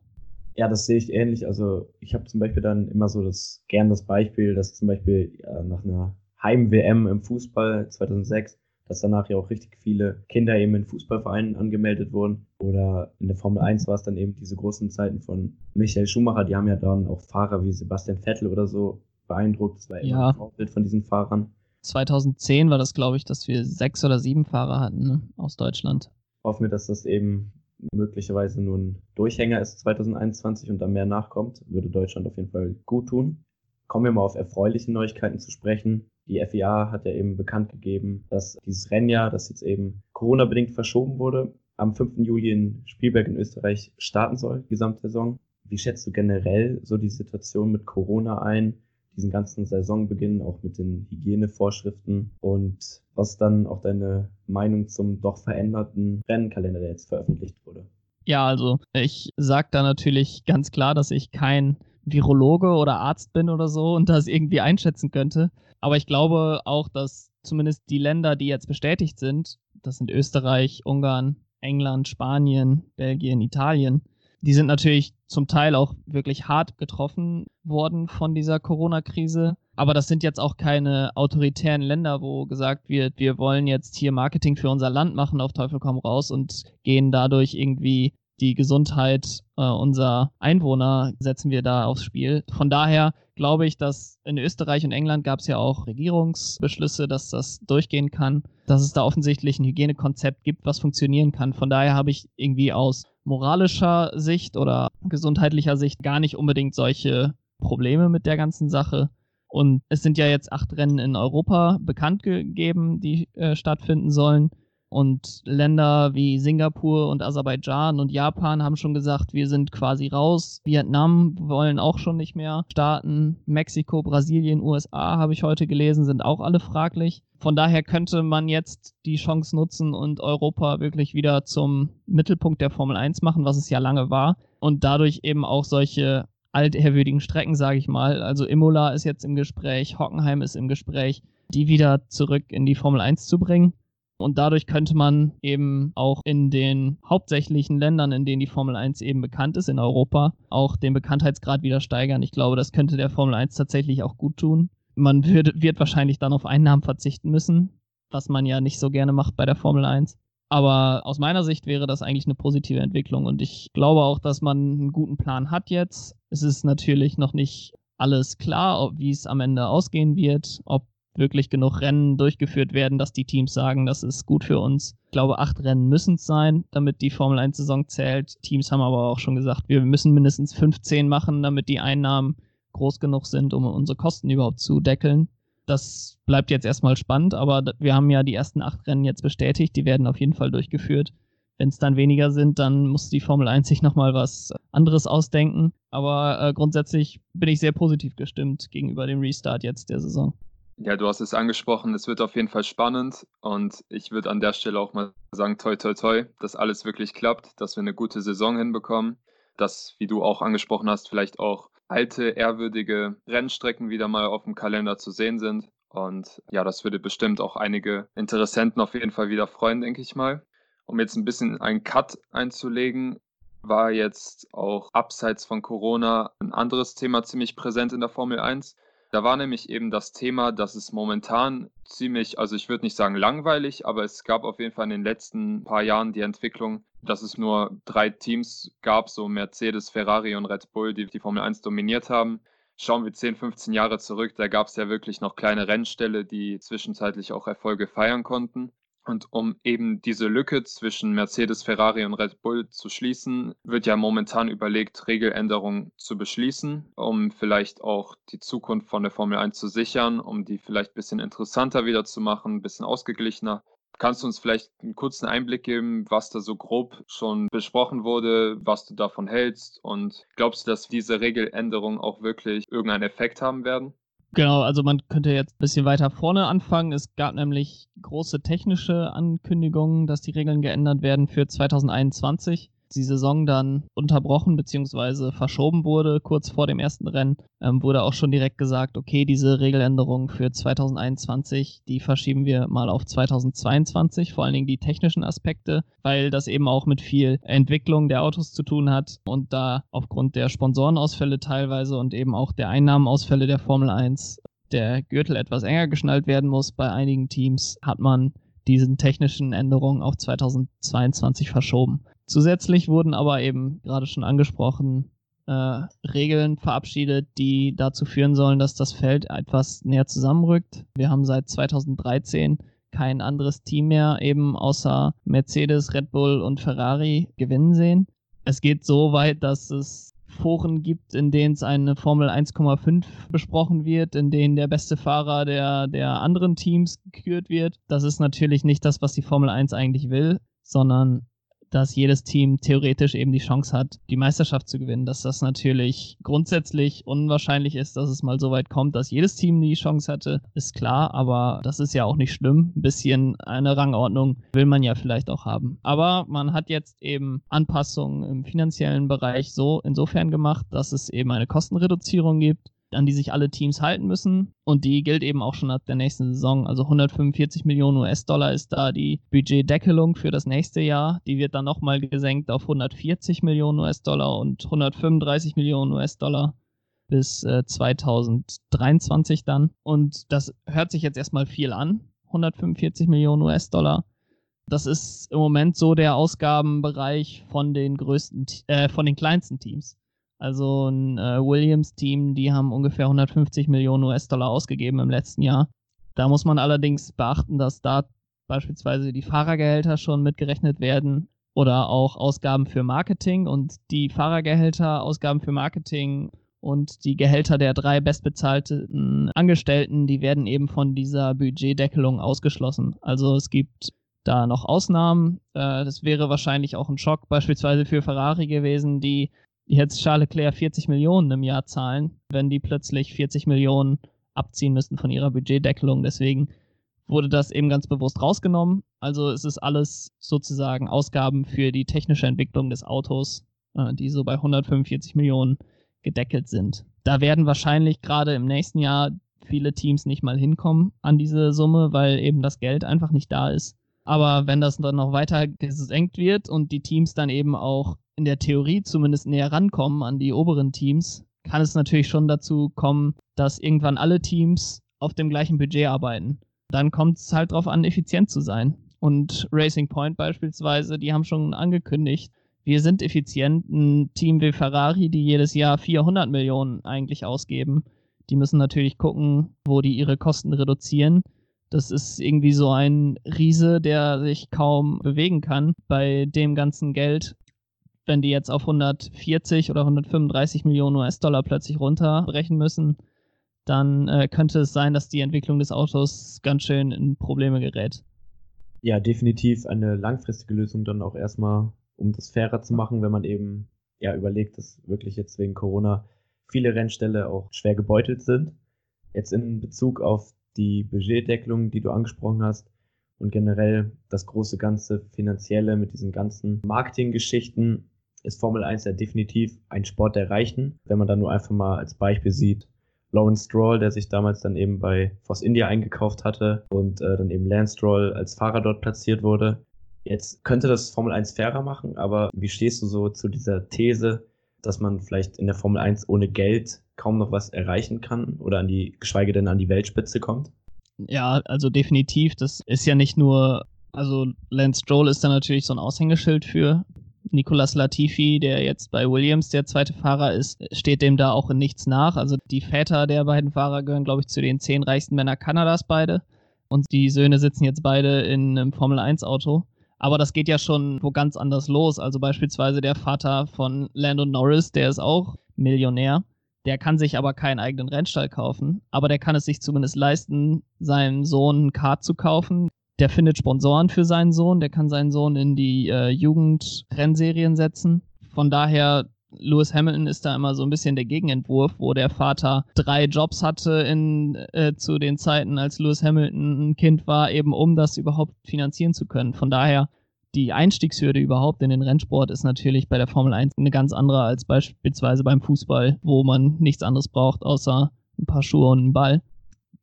Ja, das sehe ich ähnlich. Also ich habe zum Beispiel dann immer so das gern das Beispiel, dass zum Beispiel ja, nach einer Heim-WM im Fußball 2006, dass danach ja auch richtig viele Kinder eben in Fußballvereinen angemeldet wurden. Oder in der Formel 1 war es dann eben diese großen Zeiten von Michael Schumacher, die haben ja dann auch Fahrer wie Sebastian Vettel oder so beeindruckt. Das war immer ja. ein Vorbild von diesen Fahrern. 2010 war das, glaube ich, dass wir sechs oder sieben Fahrer hatten ne, aus Deutschland. Hoffen wir, dass das eben möglicherweise nur ein Durchhänger ist 2021 und dann mehr nachkommt, würde Deutschland auf jeden Fall gut tun. Kommen wir mal auf erfreuliche Neuigkeiten zu sprechen. Die FIA hat ja eben bekannt gegeben, dass dieses Rennjahr, das jetzt eben Corona-bedingt verschoben wurde, am 5. Juli in Spielberg in Österreich starten soll, die Gesamtsaison. Wie schätzt du generell so die Situation mit Corona ein? Diesen ganzen Saisonbeginn, auch mit den Hygienevorschriften und was dann auch deine Meinung zum doch veränderten Rennkalender, der jetzt veröffentlicht wurde. Ja, also ich sage da natürlich ganz klar, dass ich kein Virologe oder Arzt bin oder so und das irgendwie einschätzen könnte. Aber ich glaube auch, dass zumindest die Länder, die jetzt bestätigt sind, das sind Österreich, Ungarn, England, Spanien, Belgien, Italien, die sind natürlich zum Teil auch wirklich hart getroffen worden von dieser Corona-Krise. Aber das sind jetzt auch keine autoritären Länder, wo gesagt wird, wir wollen jetzt hier Marketing für unser Land machen, auf Teufel komm raus und gehen dadurch irgendwie die Gesundheit äh, unserer Einwohner setzen wir da aufs Spiel. Von daher glaube ich, dass in Österreich und England gab es ja auch Regierungsbeschlüsse, dass das durchgehen kann, dass es da offensichtlich ein Hygienekonzept gibt, was funktionieren kann. Von daher habe ich irgendwie aus moralischer Sicht oder gesundheitlicher Sicht gar nicht unbedingt solche Probleme mit der ganzen Sache. Und es sind ja jetzt acht Rennen in Europa bekannt gegeben, die äh, stattfinden sollen. Und Länder wie Singapur und Aserbaidschan und Japan haben schon gesagt, wir sind quasi raus. Vietnam wollen auch schon nicht mehr starten. Mexiko, Brasilien, USA habe ich heute gelesen, sind auch alle fraglich. Von daher könnte man jetzt die Chance nutzen und Europa wirklich wieder zum Mittelpunkt der Formel 1 machen, was es ja lange war. Und dadurch eben auch solche altehrwürdigen Strecken, sage ich mal. Also Imola ist jetzt im Gespräch, Hockenheim ist im Gespräch, die wieder zurück in die Formel 1 zu bringen. Und dadurch könnte man eben auch in den hauptsächlichen Ländern, in denen die Formel 1 eben bekannt ist, in Europa, auch den Bekanntheitsgrad wieder steigern. Ich glaube, das könnte der Formel 1 tatsächlich auch gut tun. Man wird, wird wahrscheinlich dann auf Einnahmen verzichten müssen, was man ja nicht so gerne macht bei der Formel 1. Aber aus meiner Sicht wäre das eigentlich eine positive Entwicklung und ich glaube auch, dass man einen guten Plan hat jetzt. Es ist natürlich noch nicht alles klar, wie es am Ende ausgehen wird, ob wirklich genug Rennen durchgeführt werden, dass die Teams sagen, das ist gut für uns. Ich glaube, acht Rennen müssen es sein, damit die Formel 1-Saison zählt. Teams haben aber auch schon gesagt, wir müssen mindestens 15 machen, damit die Einnahmen groß genug sind, um unsere Kosten überhaupt zu deckeln. Das bleibt jetzt erstmal spannend, aber wir haben ja die ersten acht Rennen jetzt bestätigt, die werden auf jeden Fall durchgeführt. Wenn es dann weniger sind, dann muss die Formel 1 sich nochmal was anderes ausdenken. Aber äh, grundsätzlich bin ich sehr positiv gestimmt gegenüber dem Restart jetzt der Saison. Ja, du hast es angesprochen, es wird auf jeden Fall spannend und ich würde an der Stelle auch mal sagen, toi, toi, toi, dass alles wirklich klappt, dass wir eine gute Saison hinbekommen, dass, wie du auch angesprochen hast, vielleicht auch alte, ehrwürdige Rennstrecken wieder mal auf dem Kalender zu sehen sind. Und ja, das würde bestimmt auch einige Interessenten auf jeden Fall wieder freuen, denke ich mal. Um jetzt ein bisschen einen Cut einzulegen, war jetzt auch abseits von Corona ein anderes Thema ziemlich präsent in der Formel 1. Da war nämlich eben das Thema, dass es momentan ziemlich, also ich würde nicht sagen langweilig, aber es gab auf jeden Fall in den letzten paar Jahren die Entwicklung, dass es nur drei Teams gab, so Mercedes, Ferrari und Red Bull, die die Formel 1 dominiert haben. Schauen wir 10, 15 Jahre zurück, da gab es ja wirklich noch kleine Rennställe, die zwischenzeitlich auch Erfolge feiern konnten. Und um eben diese Lücke zwischen Mercedes, Ferrari und Red Bull zu schließen, wird ja momentan überlegt, Regeländerungen zu beschließen, um vielleicht auch die Zukunft von der Formel 1 zu sichern, um die vielleicht ein bisschen interessanter wieder zu machen, ein bisschen ausgeglichener. Kannst du uns vielleicht einen kurzen Einblick geben, was da so grob schon besprochen wurde, was du davon hältst und glaubst du, dass diese Regeländerungen auch wirklich irgendeinen Effekt haben werden? Genau, also man könnte jetzt ein bisschen weiter vorne anfangen. Es gab nämlich große technische Ankündigungen, dass die Regeln geändert werden für 2021 die Saison dann unterbrochen bzw. verschoben wurde, kurz vor dem ersten Rennen, ähm, wurde auch schon direkt gesagt, okay, diese Regeländerung für 2021, die verschieben wir mal auf 2022, vor allen Dingen die technischen Aspekte, weil das eben auch mit viel Entwicklung der Autos zu tun hat und da aufgrund der Sponsorenausfälle teilweise und eben auch der Einnahmenausfälle der Formel 1 der Gürtel etwas enger geschnallt werden muss bei einigen Teams, hat man diesen technischen Änderungen auf 2022 verschoben. Zusätzlich wurden aber eben gerade schon angesprochen äh, Regeln verabschiedet, die dazu führen sollen, dass das Feld etwas näher zusammenrückt. Wir haben seit 2013 kein anderes Team mehr eben außer Mercedes, Red Bull und Ferrari gewinnen sehen. Es geht so weit, dass es Foren gibt, in denen es eine Formel 1,5 besprochen wird, in denen der beste Fahrer der, der anderen Teams gekürt wird. Das ist natürlich nicht das, was die Formel 1 eigentlich will, sondern dass jedes Team theoretisch eben die Chance hat, die Meisterschaft zu gewinnen. Dass das natürlich grundsätzlich unwahrscheinlich ist, dass es mal so weit kommt, dass jedes Team die Chance hatte, ist klar, aber das ist ja auch nicht schlimm. Ein bisschen eine Rangordnung will man ja vielleicht auch haben. Aber man hat jetzt eben Anpassungen im finanziellen Bereich so insofern gemacht, dass es eben eine Kostenreduzierung gibt an die sich alle Teams halten müssen. Und die gilt eben auch schon ab der nächsten Saison. Also 145 Millionen US-Dollar ist da die Budgetdeckelung für das nächste Jahr. Die wird dann nochmal gesenkt auf 140 Millionen US-Dollar und 135 Millionen US-Dollar bis äh, 2023 dann. Und das hört sich jetzt erstmal viel an. 145 Millionen US-Dollar. Das ist im Moment so der Ausgabenbereich von den größten, äh, von den kleinsten Teams. Also ein äh, Williams-Team, die haben ungefähr 150 Millionen US-Dollar ausgegeben im letzten Jahr. Da muss man allerdings beachten, dass da beispielsweise die Fahrergehälter schon mitgerechnet werden oder auch Ausgaben für Marketing und die Fahrergehälter, Ausgaben für Marketing und die Gehälter der drei bestbezahlten Angestellten, die werden eben von dieser Budgetdeckelung ausgeschlossen. Also es gibt da noch Ausnahmen. Äh, das wäre wahrscheinlich auch ein Schock beispielsweise für Ferrari gewesen, die jetzt Charles Leclerc 40 Millionen im Jahr zahlen, wenn die plötzlich 40 Millionen abziehen müssten von ihrer Budgetdeckelung. Deswegen wurde das eben ganz bewusst rausgenommen. Also es ist alles sozusagen Ausgaben für die technische Entwicklung des Autos, äh, die so bei 145 Millionen gedeckelt sind. Da werden wahrscheinlich gerade im nächsten Jahr viele Teams nicht mal hinkommen an diese Summe, weil eben das Geld einfach nicht da ist. Aber wenn das dann noch weiter gesenkt wird und die Teams dann eben auch in der Theorie zumindest näher rankommen an die oberen Teams, kann es natürlich schon dazu kommen, dass irgendwann alle Teams auf dem gleichen Budget arbeiten. Dann kommt es halt darauf an, effizient zu sein. Und Racing Point beispielsweise, die haben schon angekündigt, wir sind effizient. Ein Team wie Ferrari, die jedes Jahr 400 Millionen eigentlich ausgeben, die müssen natürlich gucken, wo die ihre Kosten reduzieren. Das ist irgendwie so ein Riese, der sich kaum bewegen kann bei dem ganzen Geld wenn die jetzt auf 140 oder 135 Millionen US-Dollar plötzlich runterbrechen müssen, dann äh, könnte es sein, dass die Entwicklung des Autos ganz schön in Probleme gerät. Ja, definitiv eine langfristige Lösung dann auch erstmal, um das fairer zu machen, wenn man eben ja überlegt, dass wirklich jetzt wegen Corona viele Rennställe auch schwer gebeutelt sind. Jetzt in Bezug auf die Budgetdeckelung, die du angesprochen hast, und generell das große ganze finanzielle mit diesen ganzen Marketinggeschichten ist Formel 1 ja definitiv ein Sport der Reichen. Wenn man da nur einfach mal als Beispiel sieht, Lawrence Stroll, der sich damals dann eben bei Force India eingekauft hatte und äh, dann eben Lance Stroll als Fahrer dort platziert wurde. Jetzt könnte das Formel 1 fairer machen, aber wie stehst du so zu dieser These, dass man vielleicht in der Formel 1 ohne Geld kaum noch was erreichen kann oder an die, geschweige denn an die Weltspitze kommt? Ja, also definitiv. Das ist ja nicht nur, also Lance Stroll ist da natürlich so ein Aushängeschild für. Nicolas Latifi, der jetzt bei Williams der zweite Fahrer ist, steht dem da auch in nichts nach. Also die Väter der beiden Fahrer gehören, glaube ich, zu den zehn reichsten Männer Kanadas beide. Und die Söhne sitzen jetzt beide in einem Formel-1-Auto. Aber das geht ja schon wo ganz anders los. Also beispielsweise der Vater von Lando Norris, der ist auch Millionär. Der kann sich aber keinen eigenen Rennstall kaufen. Aber der kann es sich zumindest leisten, seinem Sohn ein Kart zu kaufen der findet Sponsoren für seinen Sohn, der kann seinen Sohn in die äh, Jugendrennserien setzen. Von daher, Lewis Hamilton ist da immer so ein bisschen der Gegenentwurf, wo der Vater drei Jobs hatte in, äh, zu den Zeiten, als Lewis Hamilton ein Kind war, eben um das überhaupt finanzieren zu können. Von daher, die Einstiegshürde überhaupt in den Rennsport ist natürlich bei der Formel 1 eine ganz andere als beispielsweise beim Fußball, wo man nichts anderes braucht außer ein paar Schuhe und einen Ball.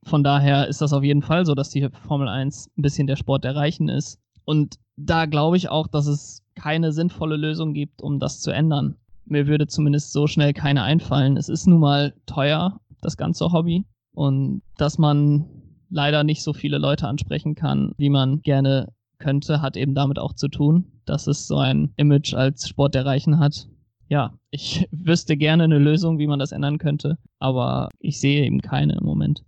Von daher ist das auf jeden Fall so, dass die Formel 1 ein bisschen der Sport der Reichen ist. Und da glaube ich auch, dass es keine sinnvolle Lösung gibt, um das zu ändern. Mir würde zumindest so schnell keine einfallen. Es ist nun mal teuer, das ganze Hobby. Und dass man leider nicht so viele Leute ansprechen kann, wie man gerne könnte, hat eben damit auch zu tun, dass es so ein Image als Sport der Reichen hat. Ja, ich wüsste gerne eine Lösung, wie man das ändern könnte, aber ich sehe eben keine im Moment.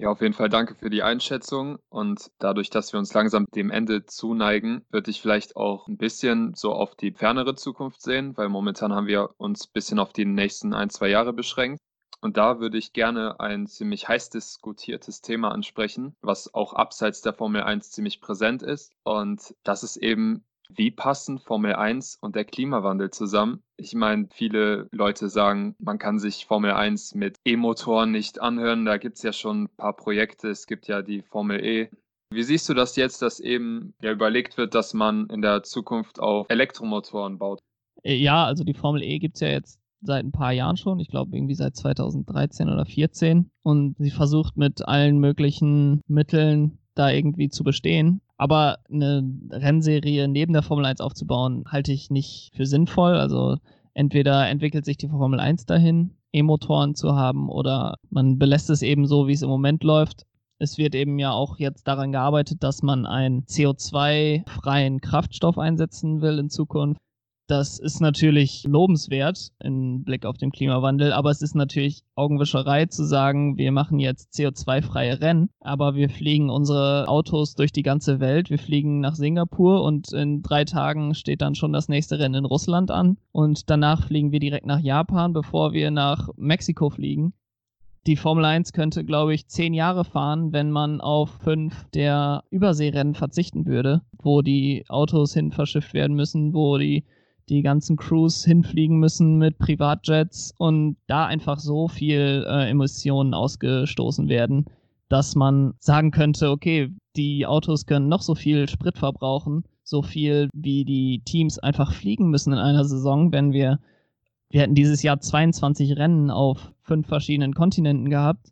Ja, auf jeden Fall danke für die Einschätzung. Und dadurch, dass wir uns langsam dem Ende zuneigen, würde ich vielleicht auch ein bisschen so auf die fernere Zukunft sehen, weil momentan haben wir uns ein bisschen auf die nächsten ein, zwei Jahre beschränkt. Und da würde ich gerne ein ziemlich heiß diskutiertes Thema ansprechen, was auch abseits der Formel 1 ziemlich präsent ist. Und das ist eben Wie passen Formel 1 und der Klimawandel zusammen? Ich meine, viele Leute sagen, man kann sich Formel 1 mit E-Motoren nicht anhören. Da gibt es ja schon ein paar Projekte. Es gibt ja die Formel E. Wie siehst du das jetzt, dass eben ja überlegt wird, dass man in der Zukunft auf Elektromotoren baut? Äh, ja, also die Formel E gibt es ja jetzt seit ein paar Jahren schon, ich glaube irgendwie seit 2013 oder 2014 und sie versucht mit allen möglichen Mitteln da irgendwie zu bestehen. Aber eine Rennserie neben der Formel 1 aufzubauen, halte ich nicht für sinnvoll. Also entweder entwickelt sich die Formel 1 dahin, E-Motoren zu haben, oder man belässt es eben so, wie es im Moment läuft. Es wird eben ja auch jetzt daran gearbeitet, dass man einen CO2-freien Kraftstoff einsetzen will in Zukunft. Das ist natürlich lobenswert im Blick auf den Klimawandel, aber es ist natürlich Augenwischerei zu sagen, wir machen jetzt CO2-freie Rennen, aber wir fliegen unsere Autos durch die ganze Welt. Wir fliegen nach Singapur und in drei Tagen steht dann schon das nächste Rennen in Russland an und danach fliegen wir direkt nach Japan, bevor wir nach Mexiko fliegen die Formel 1 könnte, glaube ich, zehn Jahre fahren, wenn man auf fünf der Überseerennen verzichten würde, wo die Autos hin verschifft werden müssen, wo die, die ganzen Crews hinfliegen müssen mit Privatjets und da einfach so viel äh, Emissionen ausgestoßen werden, dass man sagen könnte, okay, die Autos können noch so viel Sprit verbrauchen, so viel wie die Teams einfach fliegen müssen in einer Saison, wenn wir wir hätten dieses Jahr 22 Rennen auf fünf verschiedenen Kontinenten gehabt.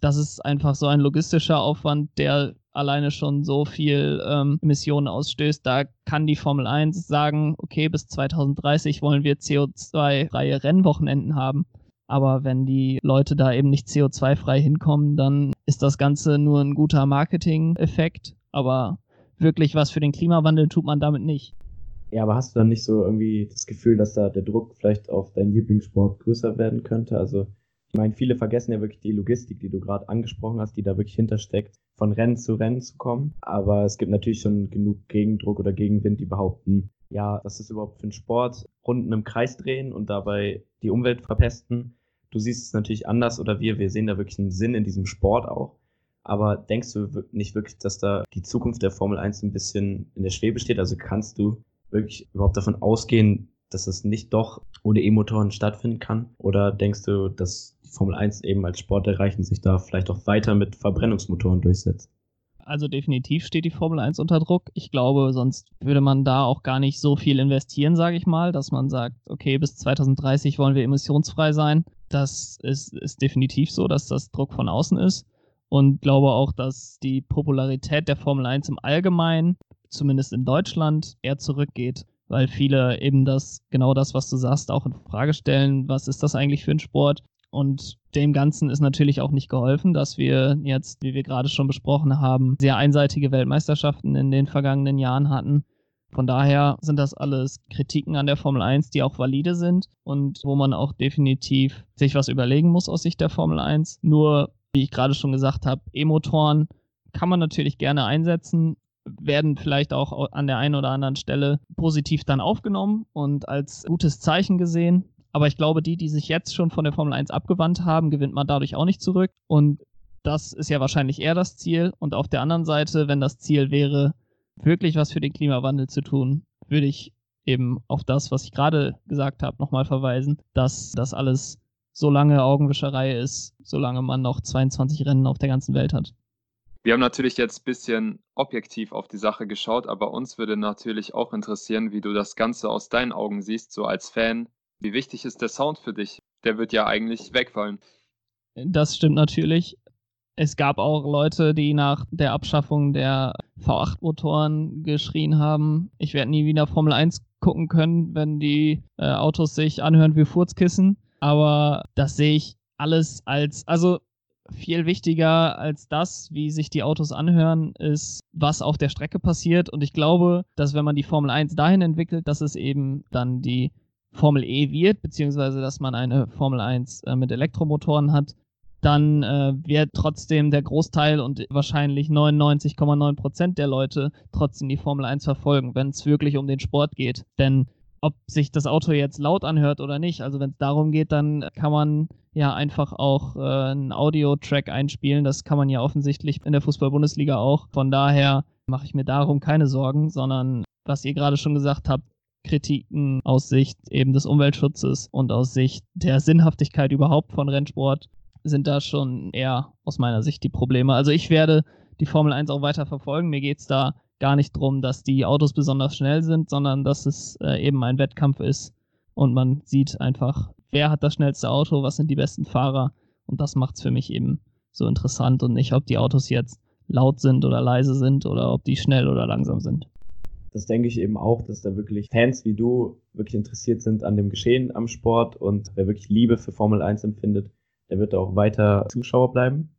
Das ist einfach so ein logistischer Aufwand, der alleine schon so viel ähm, Emissionen ausstößt. Da kann die Formel 1 sagen, okay, bis 2030 wollen wir CO2-freie Rennwochenenden haben. Aber wenn die Leute da eben nicht CO2-frei hinkommen, dann ist das Ganze nur ein guter Marketing-Effekt. Aber wirklich was für den Klimawandel tut man damit nicht. Ja, aber hast du dann nicht so irgendwie das Gefühl, dass da der Druck vielleicht auf deinen Lieblingssport größer werden könnte? Also, ich meine, viele vergessen ja wirklich die Logistik, die du gerade angesprochen hast, die da wirklich hintersteckt, von Rennen zu Rennen zu kommen. Aber es gibt natürlich schon genug Gegendruck oder Gegenwind, die behaupten, ja, was ist überhaupt für ein Sport? Runden im Kreis drehen und dabei die Umwelt verpesten. Du siehst es natürlich anders oder wir, wir sehen da wirklich einen Sinn in diesem Sport auch. Aber denkst du nicht wirklich, dass da die Zukunft der Formel 1 ein bisschen in der Schwebe steht? Also kannst du wirklich überhaupt davon ausgehen, dass es nicht doch ohne E-Motoren stattfinden kann? Oder denkst du, dass die Formel 1 eben als Sport erreichen sich da vielleicht auch weiter mit Verbrennungsmotoren durchsetzt? Also definitiv steht die Formel 1 unter Druck. Ich glaube, sonst würde man da auch gar nicht so viel investieren, sage ich mal, dass man sagt, okay, bis 2030 wollen wir emissionsfrei sein. Das ist, ist definitiv so, dass das Druck von außen ist. Und glaube auch, dass die Popularität der Formel 1 im Allgemeinen zumindest in Deutschland, eher zurückgeht, weil viele eben das, genau das, was du sagst, auch in Frage stellen, was ist das eigentlich für ein Sport? Und dem Ganzen ist natürlich auch nicht geholfen, dass wir jetzt, wie wir gerade schon besprochen haben, sehr einseitige Weltmeisterschaften in den vergangenen Jahren hatten. Von daher sind das alles Kritiken an der Formel 1, die auch valide sind und wo man auch definitiv sich was überlegen muss aus Sicht der Formel 1. Nur, wie ich gerade schon gesagt habe, E-Motoren kann man natürlich gerne einsetzen, werden vielleicht auch an der einen oder anderen Stelle positiv dann aufgenommen und als gutes Zeichen gesehen. Aber ich glaube, die, die sich jetzt schon von der Formel 1 abgewandt haben, gewinnt man dadurch auch nicht zurück. Und das ist ja wahrscheinlich eher das Ziel. Und auf der anderen Seite, wenn das Ziel wäre, wirklich was für den Klimawandel zu tun, würde ich eben auf das, was ich gerade gesagt habe, nochmal verweisen, dass das alles so lange Augenwischerei ist, solange man noch 22 Rennen auf der ganzen Welt hat. Wir haben natürlich jetzt ein bisschen objektiv auf die Sache geschaut, aber uns würde natürlich auch interessieren, wie du das Ganze aus deinen Augen siehst, so als Fan. Wie wichtig ist der Sound für dich? Der wird ja eigentlich wegfallen. Das stimmt natürlich. Es gab auch Leute, die nach der Abschaffung der V8-Motoren geschrien haben, ich werde nie wieder Formel 1 gucken können, wenn die äh, Autos sich anhören wie Furzkissen. Aber das sehe ich alles als, also viel wichtiger als das, wie sich die Autos anhören, ist, was auf der Strecke passiert. Und ich glaube, dass wenn man die Formel 1 dahin entwickelt, dass es eben dann die Formel E wird, beziehungsweise dass man eine Formel 1 äh, mit Elektromotoren hat, dann äh, wird trotzdem der Großteil und wahrscheinlich 99,9 Prozent der Leute trotzdem die Formel 1 verfolgen, wenn es wirklich um den Sport geht. Denn ob sich das Auto jetzt laut anhört oder nicht. Also wenn es darum geht, dann kann man ja einfach auch äh, einen Audio-Track einspielen. Das kann man ja offensichtlich in der Fußball-Bundesliga auch. Von daher mache ich mir darum keine Sorgen, sondern was ihr gerade schon gesagt habt, Kritiken aus Sicht eben des Umweltschutzes und aus Sicht der Sinnhaftigkeit überhaupt von Rennsport sind da schon eher aus meiner Sicht die Probleme. Also ich werde die Formel 1 auch weiter verfolgen. Mir geht es da gar nicht darum, dass die Autos besonders schnell sind, sondern dass es äh, eben ein Wettkampf ist und man sieht einfach, wer hat das schnellste Auto, was sind die besten Fahrer und das macht es für mich eben so interessant und nicht, ob die Autos jetzt laut sind oder leise sind oder ob die schnell oder langsam sind. Das denke ich eben auch, dass da wirklich Fans wie du wirklich interessiert sind an dem Geschehen am Sport und wer wirklich Liebe für Formel 1 empfindet, der wird auch weiter Zuschauer bleiben.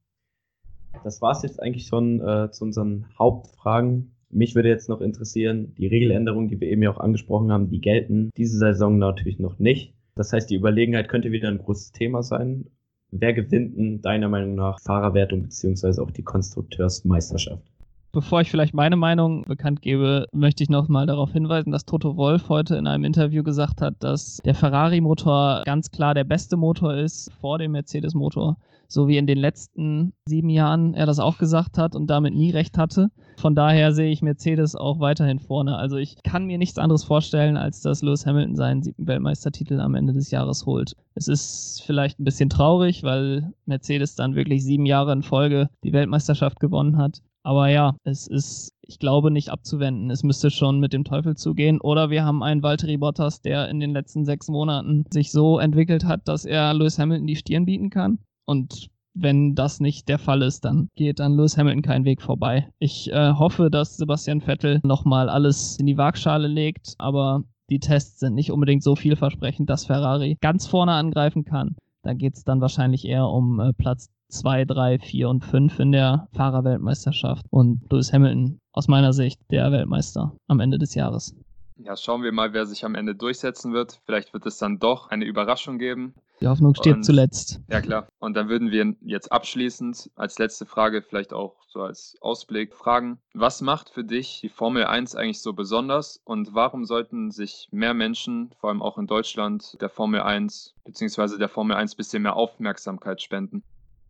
Das war es jetzt eigentlich schon äh, zu unseren Hauptfragen. Mich würde jetzt noch interessieren, die Regeländerungen, die wir eben ja auch angesprochen haben, die gelten diese Saison natürlich noch nicht. Das heißt, die Überlegenheit könnte wieder ein großes Thema sein. Wer gewinnt denn deiner Meinung nach Fahrerwertung beziehungsweise auch die Konstrukteursmeisterschaft? Bevor ich vielleicht meine Meinung bekannt gebe, möchte ich noch mal darauf hinweisen, dass Toto Wolf heute in einem Interview gesagt hat, dass der Ferrari-Motor ganz klar der beste Motor ist vor dem Mercedes-Motor. So wie in den letzten sieben Jahren er das auch gesagt hat und damit nie recht hatte. Von daher sehe ich Mercedes auch weiterhin vorne. Also ich kann mir nichts anderes vorstellen, als dass Lewis Hamilton seinen siebten Weltmeistertitel am Ende des Jahres holt. Es ist vielleicht ein bisschen traurig, weil Mercedes dann wirklich sieben Jahre in Folge die Weltmeisterschaft gewonnen hat. Aber ja, es ist, ich glaube, nicht abzuwenden. Es müsste schon mit dem Teufel zugehen. Oder wir haben einen Valtteri Bottas, der in den letzten sechs Monaten sich so entwickelt hat, dass er Lewis Hamilton die Stirn bieten kann. Und wenn das nicht der Fall ist, dann geht an Lewis Hamilton kein Weg vorbei. Ich äh, hoffe, dass Sebastian Vettel nochmal alles in die Waagschale legt, aber die Tests sind nicht unbedingt so vielversprechend, dass Ferrari ganz vorne angreifen kann. Da geht es dann wahrscheinlich eher um äh, Platz 2, 3, 4 und 5 in der Fahrerweltmeisterschaft. Und Lewis Hamilton aus meiner Sicht der Weltmeister am Ende des Jahres. Ja, schauen wir mal, wer sich am Ende durchsetzen wird. Vielleicht wird es dann doch eine Überraschung geben. Die Hoffnung steht Und- zuletzt. Ja, klar. Und dann würden wir jetzt abschließend als letzte Frage, vielleicht auch so als Ausblick, fragen, was macht für dich die Formel 1 eigentlich so besonders und warum sollten sich mehr Menschen, vor allem auch in Deutschland, der Formel 1 bzw. der Formel 1 bisschen mehr Aufmerksamkeit spenden?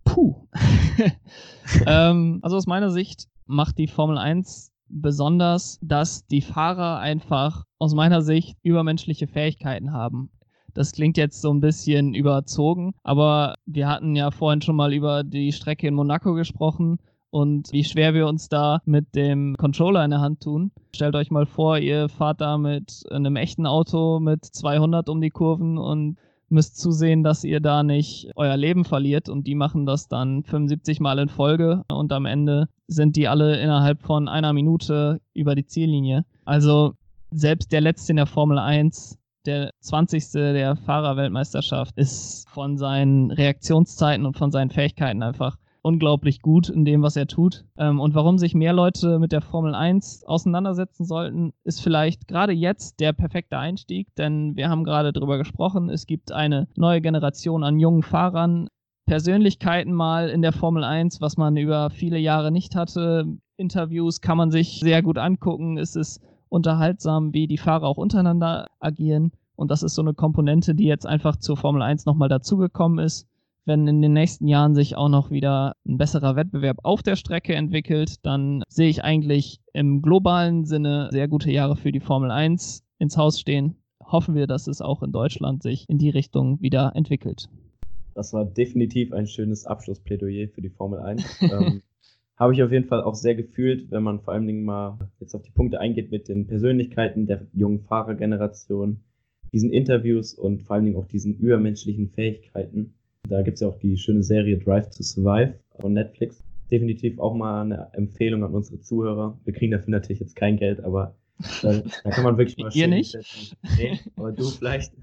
Puh. ähm, also aus meiner Sicht macht die Formel 1 besonders, dass die Fahrer einfach aus meiner Sicht übermenschliche Fähigkeiten haben. Das klingt jetzt so ein bisschen überzogen, aber wir hatten ja vorhin schon mal über die Strecke in Monaco gesprochen und wie schwer wir uns da mit dem Controller in der Hand tun. Stellt euch mal vor, ihr fahrt da mit einem echten Auto mit 200 um die Kurven und müsst zusehen, dass ihr da nicht euer Leben verliert und die machen das dann 75 Mal in Folge und am Ende sind die alle innerhalb von einer Minute über die Ziellinie. Also selbst der letzte in der Formel 1, der 20. der Fahrerweltmeisterschaft, ist von seinen Reaktionszeiten und von seinen Fähigkeiten einfach unglaublich gut in dem, was er tut. Ähm, und warum sich mehr Leute mit der Formel 1 auseinandersetzen sollten, ist vielleicht gerade jetzt der perfekte Einstieg, denn wir haben gerade darüber gesprochen, es gibt eine neue Generation an jungen Fahrern, Persönlichkeiten mal in der Formel 1, was man über viele Jahre nicht hatte. Interviews kann man sich sehr gut angucken. Es ist unterhaltsam, wie die Fahrer auch untereinander agieren. Und das ist so eine Komponente, die jetzt einfach zur Formel 1 nochmal dazugekommen ist wenn in den nächsten Jahren sich auch noch wieder ein besserer Wettbewerb auf der Strecke entwickelt, dann sehe ich eigentlich im globalen Sinne sehr gute Jahre für die Formel 1 ins Haus stehen. Hoffen wir, dass es auch in Deutschland sich in die Richtung wieder entwickelt. Das war definitiv ein schönes Abschlussplädoyer für die Formel 1. ähm, Habe ich auf jeden Fall auch sehr gefühlt, wenn man vor allen Dingen mal jetzt auf die Punkte eingeht mit den Persönlichkeiten der jungen Fahrergeneration, diesen Interviews und vor allen Dingen auch diesen übermenschlichen Fähigkeiten. Da gibt es ja auch die schöne Serie Drive to Survive von Netflix. Definitiv auch mal eine Empfehlung an unsere Zuhörer. Wir kriegen dafür natürlich jetzt kein Geld, aber da, da kann man wirklich mal Ihr schön nicht? setzen. Nee, aber du vielleicht.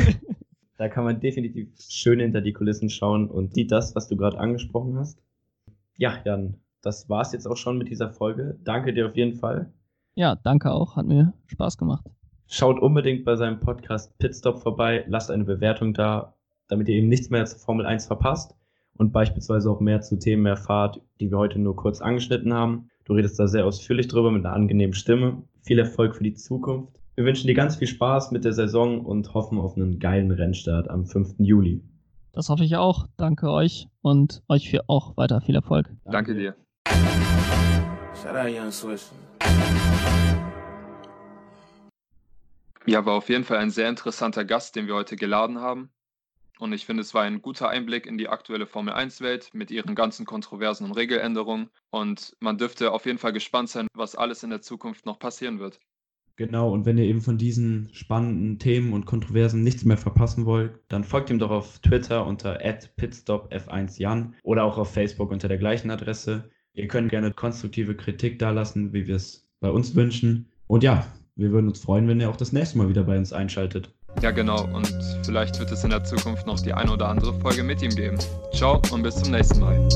da kann man definitiv schön hinter die Kulissen schauen und sieht das, was du gerade angesprochen hast. Ja, Jan, das war's jetzt auch schon mit dieser Folge. Danke dir auf jeden Fall. Ja, danke auch. Hat mir Spaß gemacht. Schaut unbedingt bei seinem Podcast Pitstop vorbei, lasst eine Bewertung da, damit ihr eben nichts mehr zur Formel 1 verpasst und beispielsweise auch mehr zu Themen erfahrt, die wir heute nur kurz angeschnitten haben. Du redest da sehr ausführlich drüber mit einer angenehmen Stimme. Viel Erfolg für die Zukunft. Wir wünschen dir ganz viel Spaß mit der Saison und hoffen auf einen geilen Rennstart am 5. Juli. Das hoffe ich auch. Danke euch und euch für auch weiter viel Erfolg. Danke, Danke dir. Ja, war auf jeden Fall ein sehr interessanter Gast, den wir heute geladen haben. Und ich finde, es war ein guter Einblick in die aktuelle Formel 1-Welt mit ihren ganzen Kontroversen und Regeländerungen. Und man dürfte auf jeden Fall gespannt sein, was alles in der Zukunft noch passieren wird. Genau, und wenn ihr eben von diesen spannenden Themen und Kontroversen nichts mehr verpassen wollt, dann folgt ihm doch auf Twitter unter pitstopf1jan oder auch auf Facebook unter der gleichen Adresse. Ihr könnt gerne konstruktive Kritik dalassen, wie wir es bei uns wünschen. Und ja, wir würden uns freuen, wenn ihr auch das nächste Mal wieder bei uns einschaltet. Ja, genau. Und vielleicht wird es in der Zukunft noch die eine oder andere Folge mit ihm geben. Ciao und bis zum nächsten Mal.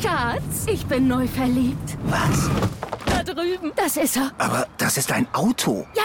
Schatz, ich bin neu verliebt. Was? Da drüben. Das ist er. Aber das ist ein Auto. Ja,